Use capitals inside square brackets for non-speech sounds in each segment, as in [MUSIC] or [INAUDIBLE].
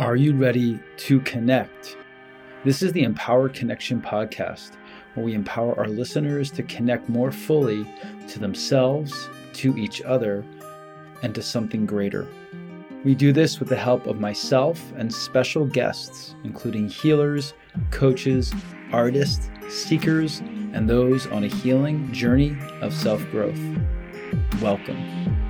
Are you ready to connect? This is the Empowered Connection podcast, where we empower our listeners to connect more fully to themselves, to each other, and to something greater. We do this with the help of myself and special guests, including healers, coaches, artists, seekers, and those on a healing journey of self growth. Welcome.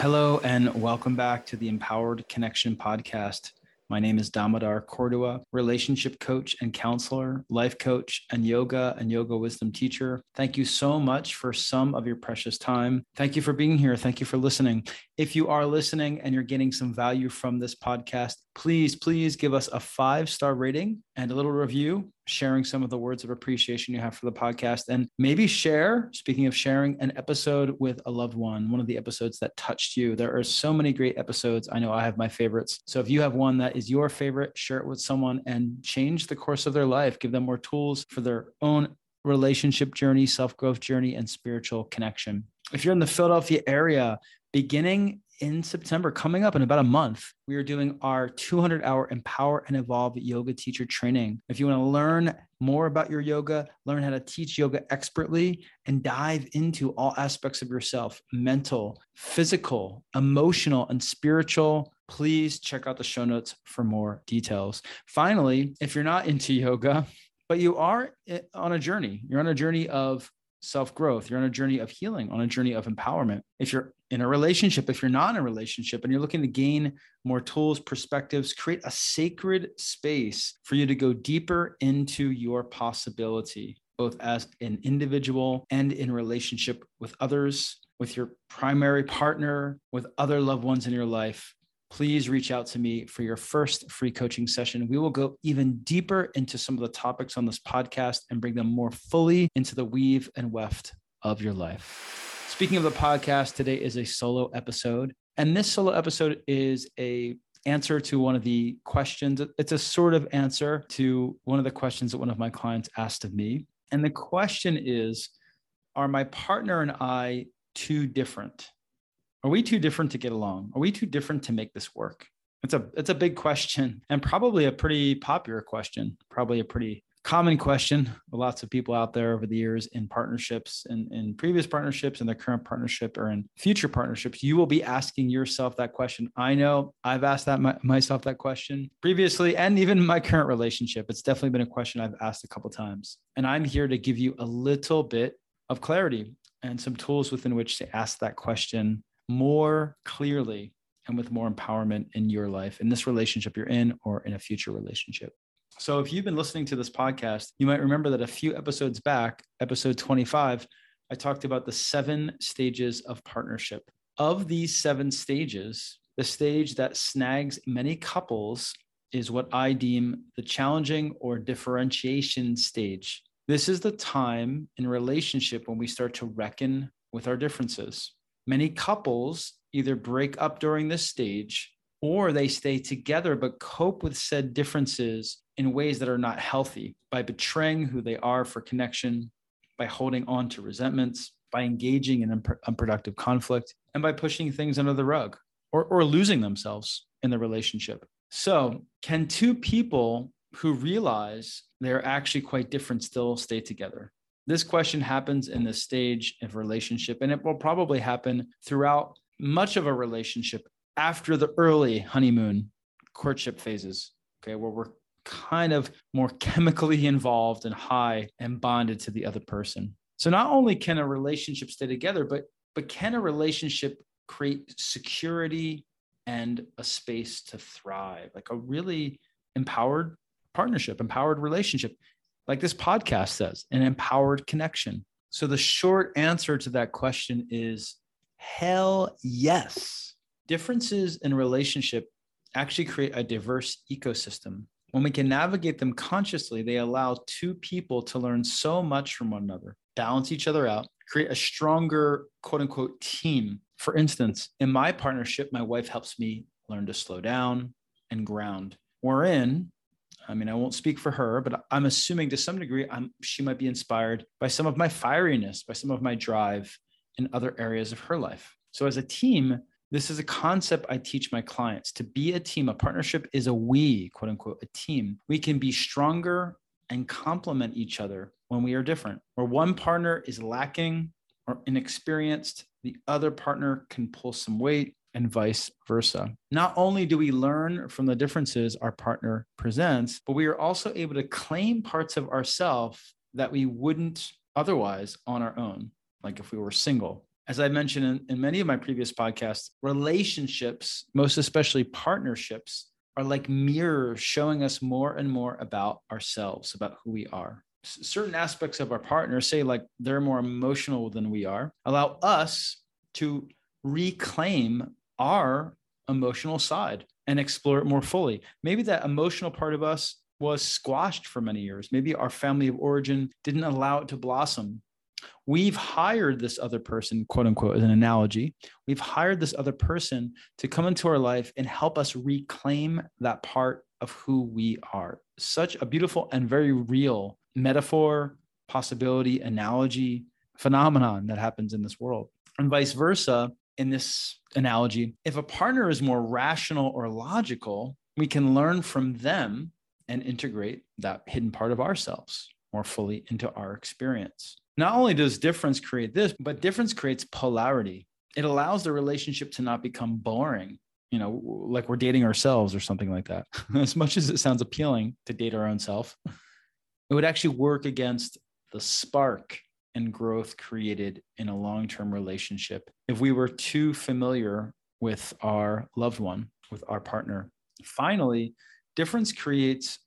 Hello, and welcome back to the Empowered Connection podcast. My name is Damodar Cordua, relationship coach and counselor, life coach, and yoga and yoga wisdom teacher. Thank you so much for some of your precious time. Thank you for being here. Thank you for listening. If you are listening and you're getting some value from this podcast, please, please give us a five star rating and a little review, sharing some of the words of appreciation you have for the podcast. And maybe share, speaking of sharing, an episode with a loved one, one of the episodes that touched you. There are so many great episodes. I know I have my favorites. So if you have one that is your favorite, share it with someone and change the course of their life, give them more tools for their own relationship journey, self growth journey, and spiritual connection. If you're in the Philadelphia area, beginning in September, coming up in about a month, we are doing our 200 hour Empower and Evolve yoga teacher training. If you want to learn more about your yoga, learn how to teach yoga expertly, and dive into all aspects of yourself mental, physical, emotional, and spiritual please check out the show notes for more details. Finally, if you're not into yoga, but you are eh, on a journey, you're on a journey of self growth. You're on a journey of healing, on a journey of empowerment. If you're in a relationship, if you're not in a relationship and you're looking to gain more tools, perspectives, create a sacred space for you to go deeper into your possibility, both as an individual and in relationship with others, with your primary partner, with other loved ones in your life please reach out to me for your first free coaching session. We will go even deeper into some of the topics on this podcast and bring them more fully into the weave and weft of your life. Speaking of the podcast, today is a solo episode. And this solo episode is a answer to one of the questions. It's a sort of answer to one of the questions that one of my clients asked of me. And the question is Are my partner and I too different? Are we too different to get along? Are we too different to make this work? It's a it's a big question and probably a pretty popular question, probably a pretty common question lots of people out there over the years in partnerships and in previous partnerships and their current partnership or in future partnerships you will be asking yourself that question. I know i've asked that my, myself that question previously and even my current relationship. It's definitely been a question i've asked a couple times. And i'm here to give you a little bit of clarity and some tools within which to ask that question more clearly and with more empowerment in your life, in this relationship you're in, or in a future relationship. So, if you've been listening to this podcast, you might remember that a few episodes back, episode 25, I talked about the seven stages of partnership. Of these seven stages, the stage that snags many couples is what I deem the challenging or differentiation stage. This is the time in relationship when we start to reckon with our differences. Many couples either break up during this stage or they stay together but cope with said differences in ways that are not healthy by betraying who they are for connection, by holding on to resentments, by engaging in unproductive conflict, and by pushing things under the rug or, or losing themselves in the relationship. So, can two people who realize they're actually quite different still stay together? This question happens in the stage of relationship, and it will probably happen throughout much of a relationship after the early honeymoon courtship phases, okay, where we're kind of more chemically [LAUGHS] involved and high and bonded to the other person. So not only can a relationship stay together, but but can a relationship create security and a space to thrive, like a really empowered partnership, empowered relationship like this podcast says, an empowered connection. So the short answer to that question is hell yes. Differences in relationship actually create a diverse ecosystem. When we can navigate them consciously, they allow two people to learn so much from one another, balance each other out, create a stronger quote unquote team. For instance, in my partnership, my wife helps me learn to slow down and ground. We're in I mean, I won't speak for her, but I'm assuming to some degree, I'm, she might be inspired by some of my fieriness, by some of my drive in other areas of her life. So, as a team, this is a concept I teach my clients. To be a team, a partnership is a we, quote unquote, a team. We can be stronger and complement each other when we are different. Where one partner is lacking or inexperienced, the other partner can pull some weight and vice versa. Not only do we learn from the differences our partner presents, but we are also able to claim parts of ourselves that we wouldn't otherwise on our own, like if we were single. As I mentioned in, in many of my previous podcasts, relationships, most especially partnerships, are like mirrors showing us more and more about ourselves, about who we are. Certain aspects of our partner, say like they're more emotional than we are, allow us to reclaim our emotional side and explore it more fully. Maybe that emotional part of us was squashed for many years. Maybe our family of origin didn't allow it to blossom. We've hired this other person, quote unquote, as an analogy. We've hired this other person to come into our life and help us reclaim that part of who we are. Such a beautiful and very real metaphor, possibility, analogy, phenomenon that happens in this world. And vice versa, in this analogy, if a partner is more rational or logical, we can learn from them and integrate that hidden part of ourselves more fully into our experience. Not only does difference create this, but difference creates polarity. It allows the relationship to not become boring, you know, like we're dating ourselves or something like that. [LAUGHS] as much as it sounds appealing to date our own self, it would actually work against the spark and growth created in a long term relationship if we were too familiar with our loved one, with our partner. Finally, difference creates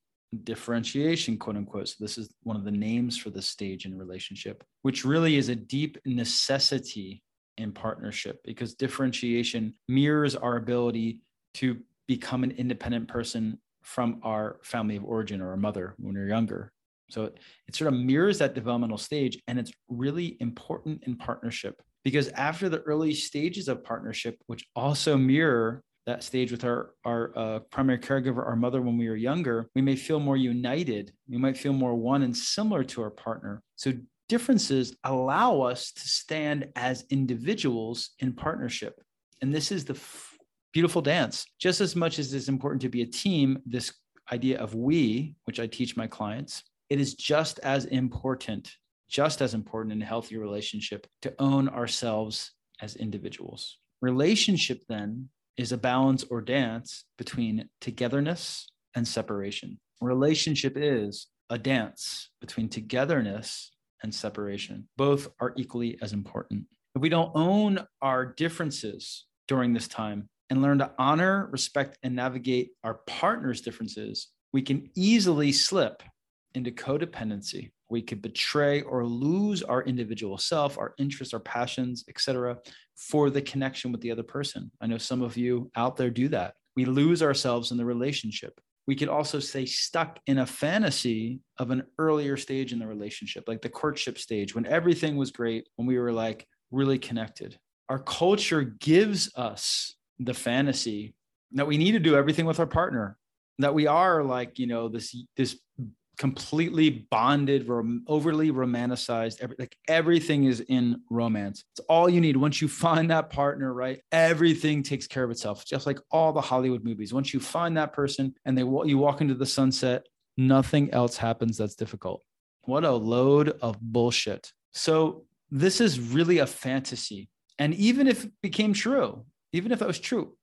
differentiation, quote unquote. So, this is one of the names for this stage in relationship, which really is a deep necessity in partnership because differentiation mirrors our ability to become an independent person from our family of origin or our mother when we're younger. So it sort of mirrors that developmental stage. And it's really important in partnership because after the early stages of partnership, which also mirror that stage with our, our uh, primary caregiver, our mother, when we were younger, we may feel more united. We might feel more one and similar to our partner. So differences allow us to stand as individuals in partnership. And this is the f- beautiful dance. Just as much as it's important to be a team, this idea of we, which I teach my clients, it is just as important, just as important in a healthy relationship to own ourselves as individuals. Relationship then is a balance or dance between togetherness and separation. Relationship is a dance between togetherness and separation. Both are equally as important. If we don't own our differences during this time and learn to honor, respect, and navigate our partner's differences, we can easily slip into codependency. We could betray or lose our individual self, our interests, our passions, etc., for the connection with the other person. I know some of you out there do that. We lose ourselves in the relationship. We could also stay stuck in a fantasy of an earlier stage in the relationship, like the courtship stage, when everything was great, when we were like really connected. Our culture gives us the fantasy that we need to do everything with our partner that we are like you know this this completely bonded, rom- overly romanticized. Every, like everything is in romance. It's all you need. Once you find that partner, right? Everything takes care of itself. Just like all the Hollywood movies. Once you find that person and they you walk into the sunset, nothing else happens that's difficult. What a load of bullshit. So this is really a fantasy. And even if it became true, even if that was true,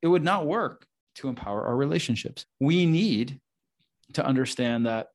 it would not work to empower our relationships. We need to understand that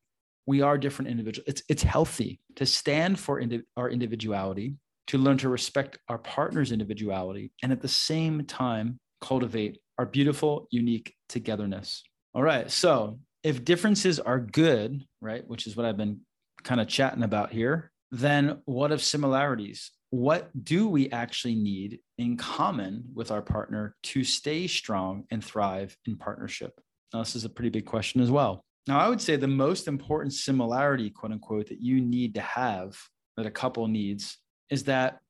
we are different individuals. It's it's healthy to stand for indi- our individuality, to learn to respect our partner's individuality, and at the same time cultivate our beautiful, unique togetherness. All right. So if differences are good, right, which is what I've been kind of chatting about here, then what of similarities? What do we actually need in common with our partner to stay strong and thrive in partnership? Now, this is a pretty big question as well. Now, I would say the most important similarity, quote unquote, that you need to have, that a couple needs, is that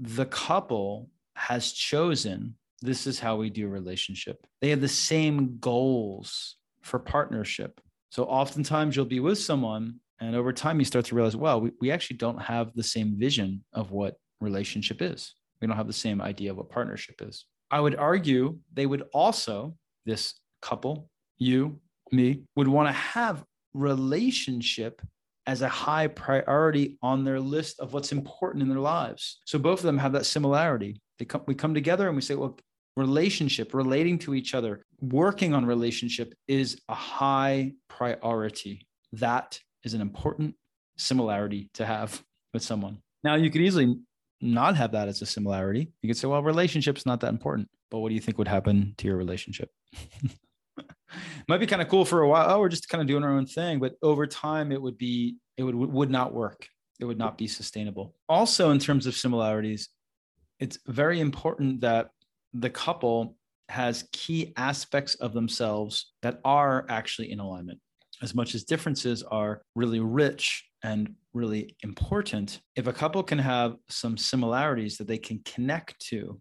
the couple has chosen this is how we do relationship. They have the same goals for partnership. So oftentimes you'll be with someone, and over time you start to realize, well, we, we actually don't have the same vision of what relationship is. We don't have the same idea of what partnership is. I would argue they would also, this couple, you, me, would want to have relationship as a high priority on their list of what's important in their lives. So both of them have that similarity. They come, we come together and we say, well, relationship, relating to each other, working on relationship is a high priority. That is an important similarity to have with someone. Now, you could easily not have that as a similarity. You could say, well, relationship's not that important. But what do you think would happen to your relationship? [LAUGHS] [LAUGHS] Might be kind of cool for a while. Oh, we're just kind of doing our own thing. But over time, it would be, it would, would not work. It would not be sustainable. Also, in terms of similarities, it's very important that the couple has key aspects of themselves that are actually in alignment. As much as differences are really rich and really important, if a couple can have some similarities that they can connect to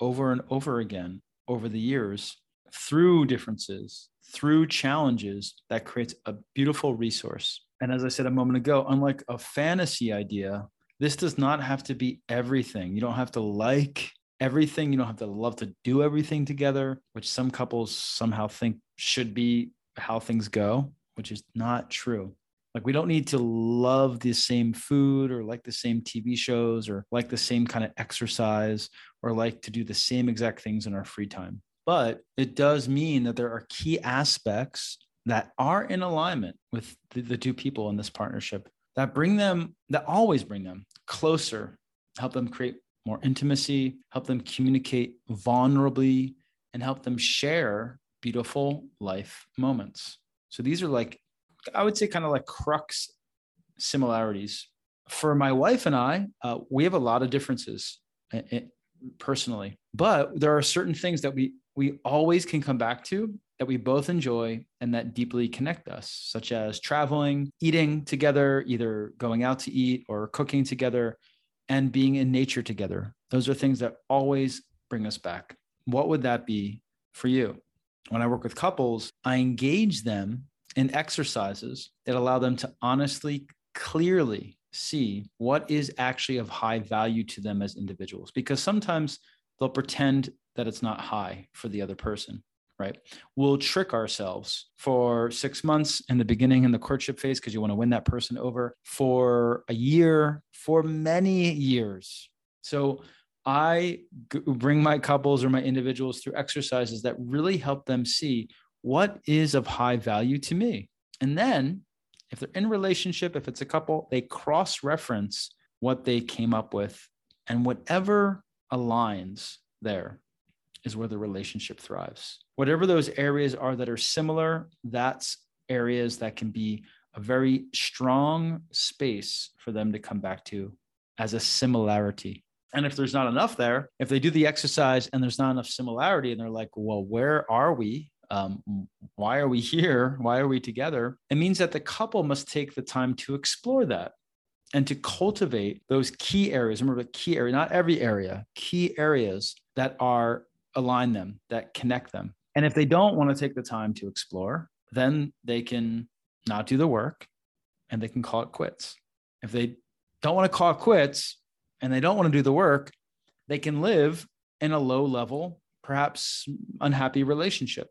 over and over again over the years through differences, through challenges, that creates a beautiful resource. And as I said a moment ago, unlike a fantasy idea, this does not have to be everything. You don't have to like everything. You don't have to love to do everything together, which some couples somehow think should be how things go, which is not true. Like, we don't need to love the same food or like the same TV shows or like the same kind of exercise or like to do the same exact things in our free time. But it does mean that there are key aspects that are in alignment with the, the two people in this partnership that bring them, that always bring them closer, help them create more intimacy, help them communicate vulnerably, and help them share beautiful life moments. So these are like, I would say, kind of like crux similarities. For my wife and I, uh, we have a lot of differences eh, eh, personally, but there are certain things that we we always can come back to that we both enjoy and that deeply connect us, such as traveling, eating together, either going out to eat or cooking together, and being in nature together. Those are things that always bring us back. What would that be for you? When I work with couples, I engage them in exercises that allow them to honestly, clearly see what is actually of high value to them as individuals. Because sometimes they'll pretend that it's not high for the other person right? We'll trick ourselves for six months in the beginning in the courtship phase because you want to win that person over for a year, for many years. So I g- bring my couples or my individuals through exercises that really help them see what is of high value to me. And then if they're in relationship, if it's a couple, they cross reference what they came up with and whatever aligns there is where the relationship thrives. Whatever those areas are that are similar, that's areas that can be a very strong space for them to come back to as a similarity. And if there's not enough there, if they do the exercise and there's not enough similarity and they're like, well, where are we? Um, why are we here? Why are we together? It means that the couple must take the time to explore that and to cultivate those key areas. Remember, key area, not every area, key areas that are align them, that connect them. And if they don't want to take the time to explore, then they can not do the work and they can call it quits. If they don't want to call it quits and they don't want to do the work, they can live in a low level, perhaps unhappy relationship,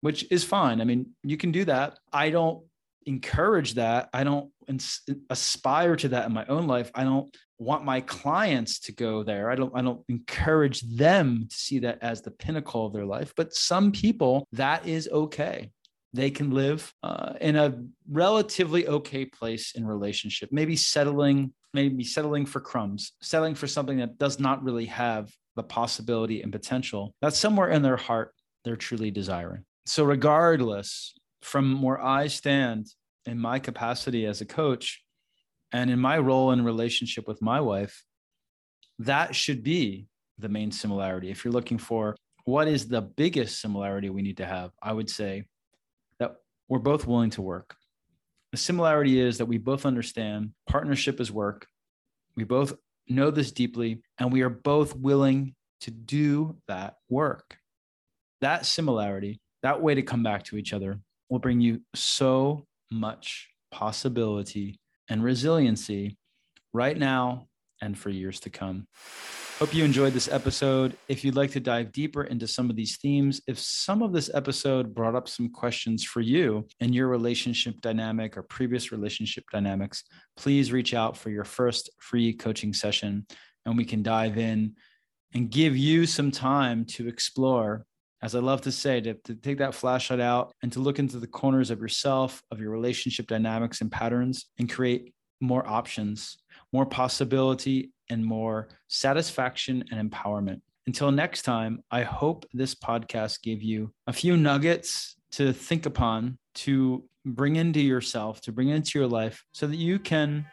which is fine. I mean, you can do that. I don't encourage that. I don't ins- aspire to that in my own life. I don't want my clients to go there. I don't I don't encourage them to see that as the pinnacle of their life, but some people that is okay. They can live uh, in a relatively okay place in relationship, maybe settling, maybe settling for crumbs, settling for something that does not really have the possibility and potential that somewhere in their heart they're truly desiring. So, regardless from where I stand in my capacity as a coach, and in my role in relationship with my wife, that should be the main similarity. If you're looking for what is the biggest similarity we need to have, I would say that we're both willing to work. The similarity is that we both understand partnership is work. We both know this deeply, and we are both willing to do that work. That similarity, that way to come back to each other, will bring you so much possibility and resiliency right now and for years to come. Hope you enjoyed this episode. If you'd like to dive deeper into some of these themes, if some of this episode brought up some questions for you and your relationship dynamic or previous relationship dynamics, please reach out for your first free coaching session and we can dive in and give you some time to explore. As I love to say, to, to take that flashlight out and to look into the corners of yourself, of your relationship dynamics and patterns, and create more options, more possibility, and more satisfaction and empowerment. Until next time, I hope this podcast gave you a few nuggets to think upon, to bring into yourself, to bring into your life, so that you can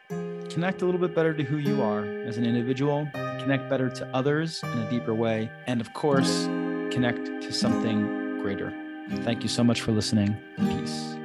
connect a little bit better to who you are as an individual, connect better to others in a deeper way, and of course, connect to something greater. Thank you so much for listening. Peace.